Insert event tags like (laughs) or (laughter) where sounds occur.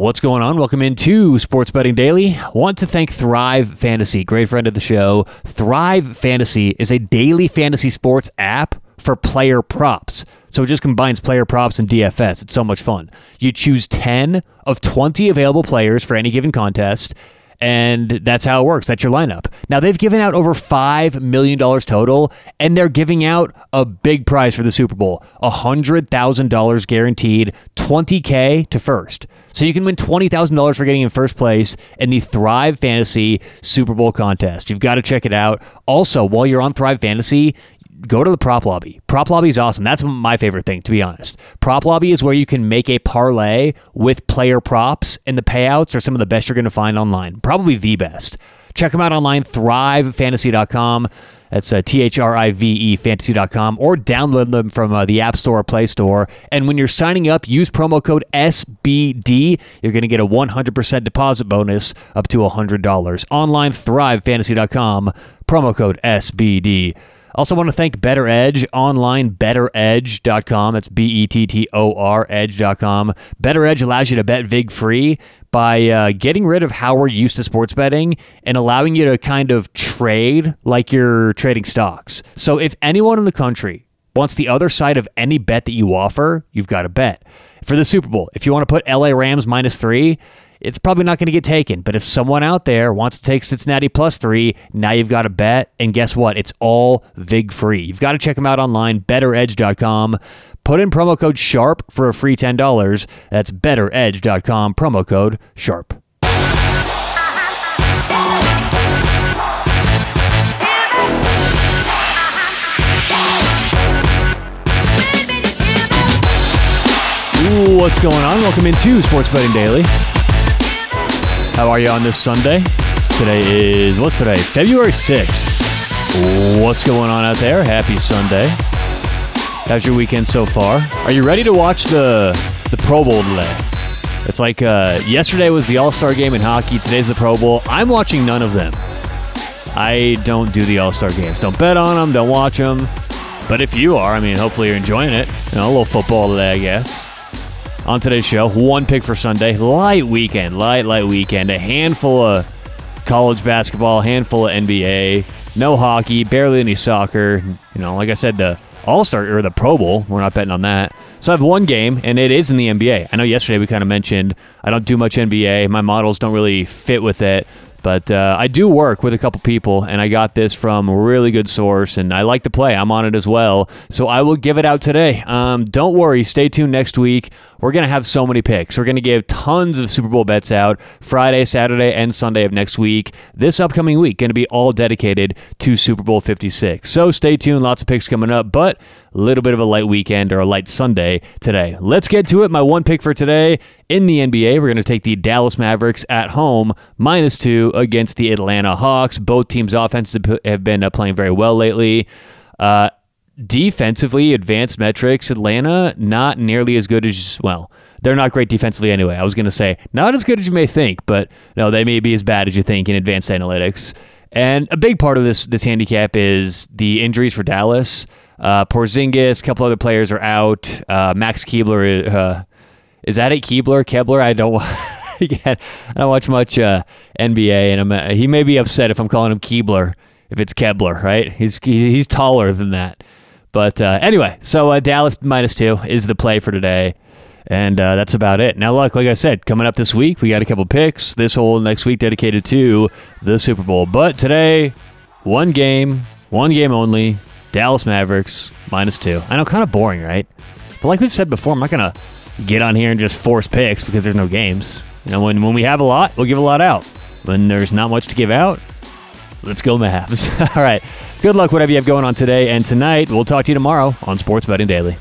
What's going on? Welcome into Sports Betting Daily. Want to thank Thrive Fantasy, great friend of the show. Thrive Fantasy is a daily fantasy sports app for player props. So it just combines player props and DFS. It's so much fun. You choose 10 of 20 available players for any given contest and that's how it works. That's your lineup. Now, they've given out over $5 million total, and they're giving out a big prize for the Super Bowl $100,000 guaranteed, 20K to first. So you can win $20,000 for getting in first place in the Thrive Fantasy Super Bowl contest. You've got to check it out. Also, while you're on Thrive Fantasy, go to the prop lobby. Prop lobby is awesome. That's my favorite thing, to be honest. Prop lobby is where you can make a parlay with player props, and the payouts are some of the best you're going to find online. Probably the best. Check them out online, thrivefantasy.com. That's uh, T H R I V E fantasy.com or download them from uh, the App Store or Play Store. And when you're signing up, use promo code SBD. You're going to get a 100% deposit bonus up to $100. Online, thrivefantasy.com, promo code SBD. Also, want to thank Bettor Edge online, bettoredge.com. That's B E T T O R edge.com. Bettor Edge allows you to bet VIG free by uh, getting rid of how we're used to sports betting and allowing you to kind of trade like you're trading stocks. So, if anyone in the country wants the other side of any bet that you offer, you've got to bet. For the Super Bowl, if you want to put LA Rams minus three, it's probably not going to get taken. But if someone out there wants to take Cincinnati plus three, now you've got a bet. And guess what? It's all VIG free. You've got to check them out online, bettoredge.com. Put in promo code SHARP for a free $10. That's bettoredge.com, promo code SHARP. What's going on? Welcome into Sports Betting Daily. How are you on this Sunday? Today is, what's today? February 6th. What's going on out there? Happy Sunday. How's your weekend so far? Are you ready to watch the the Pro Bowl today? It's like uh, yesterday was the All Star game in hockey. Today's the Pro Bowl. I'm watching none of them. I don't do the All Star games. Don't bet on them. Don't watch them. But if you are, I mean, hopefully you're enjoying it. You know, a little football today, I guess. On today's show, one pick for Sunday. Light weekend, light, light weekend. A handful of college basketball, handful of NBA. No hockey, barely any soccer. You know, like I said, the All Star or the Pro Bowl. We're not betting on that. So I have one game, and it is in the NBA. I know yesterday we kind of mentioned I don't do much NBA. My models don't really fit with it. But uh, I do work with a couple people, and I got this from a really good source, and I like to play. I'm on it as well. So I will give it out today. Um, don't worry. Stay tuned next week. We're going to have so many picks. We're going to give tons of Super Bowl bets out Friday, Saturday, and Sunday of next week. This upcoming week, going to be all dedicated to Super Bowl 56. So stay tuned. Lots of picks coming up, but a little bit of a light weekend or a light Sunday today. Let's get to it. My one pick for today in the NBA, we're going to take the Dallas Mavericks at home, minus two against the Atlanta Hawks. Both teams' offenses have been uh, playing very well lately. Uh, defensively, advanced metrics, Atlanta not nearly as good as, well, they're not great defensively anyway. I was going to say, not as good as you may think, but no, they may be as bad as you think in advanced analytics. And a big part of this this handicap is the injuries for Dallas. Uh, Porzingis, a couple other players are out. Uh, Max Keebler, uh, is that it? Keebler, Kebler? I don't. (laughs) I don't watch much uh, NBA, and I'm, uh, he may be upset if I'm calling him Keebler if it's Kebler, right? He's he's taller than that. But uh, anyway, so uh, Dallas minus two is the play for today. And uh, that's about it. Now, look, like I said, coming up this week, we got a couple picks. This whole next week dedicated to the Super Bowl. But today, one game, one game only. Dallas Mavericks minus two. I know, kind of boring, right? But like we've said before, I'm not gonna get on here and just force picks because there's no games. You know, when when we have a lot, we'll give a lot out. When there's not much to give out, let's go Mavs. (laughs) All right. Good luck, whatever you have going on today and tonight. We'll talk to you tomorrow on Sports Betting Daily.